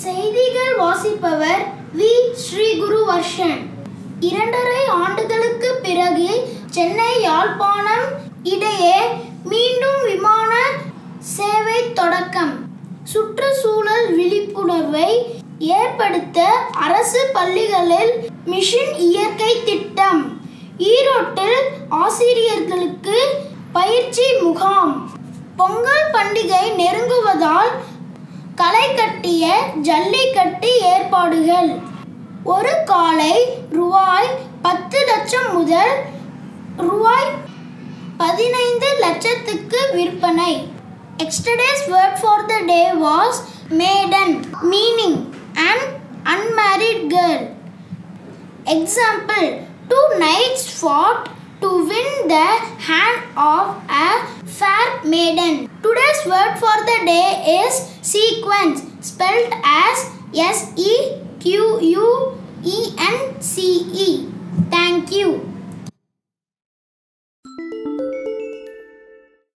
செய்திகள் வாசிப்பவர் வி ஸ்ரீகுரு வர்ஷன் இரண்டரை ஆண்டுகளுக்கு பிறகு சென்னை யாழ்ப்பாணம் இடையே மீண்டும் விமான சேவை தொடக்கம். சுற்றுச்சூழல் விழிப்புணர்வை ஏற்படுத்த அரசு பள்ளிகளில் மிஷன் இயற்கை திட்டம் ஆசிரியர்களுக்கு பயிற்சி முகாம். பொங்கல் பண்டிகை நெருங்குவதால் களை கட்டிய ஜல்லிக்கட்டு ஏற்பாடுகள். ஒரு காலை ரூபாய் பத்து லட்சம் முதல் ரூபாய் பதினைந்து லட்சத்துக்கு விற்பனை. Yesterday's word for the day was maiden meaning and unmarried girl Example Two knights fought win the hand of a fair maiden. Today's word for the day is sequence, spelled as S E Q U.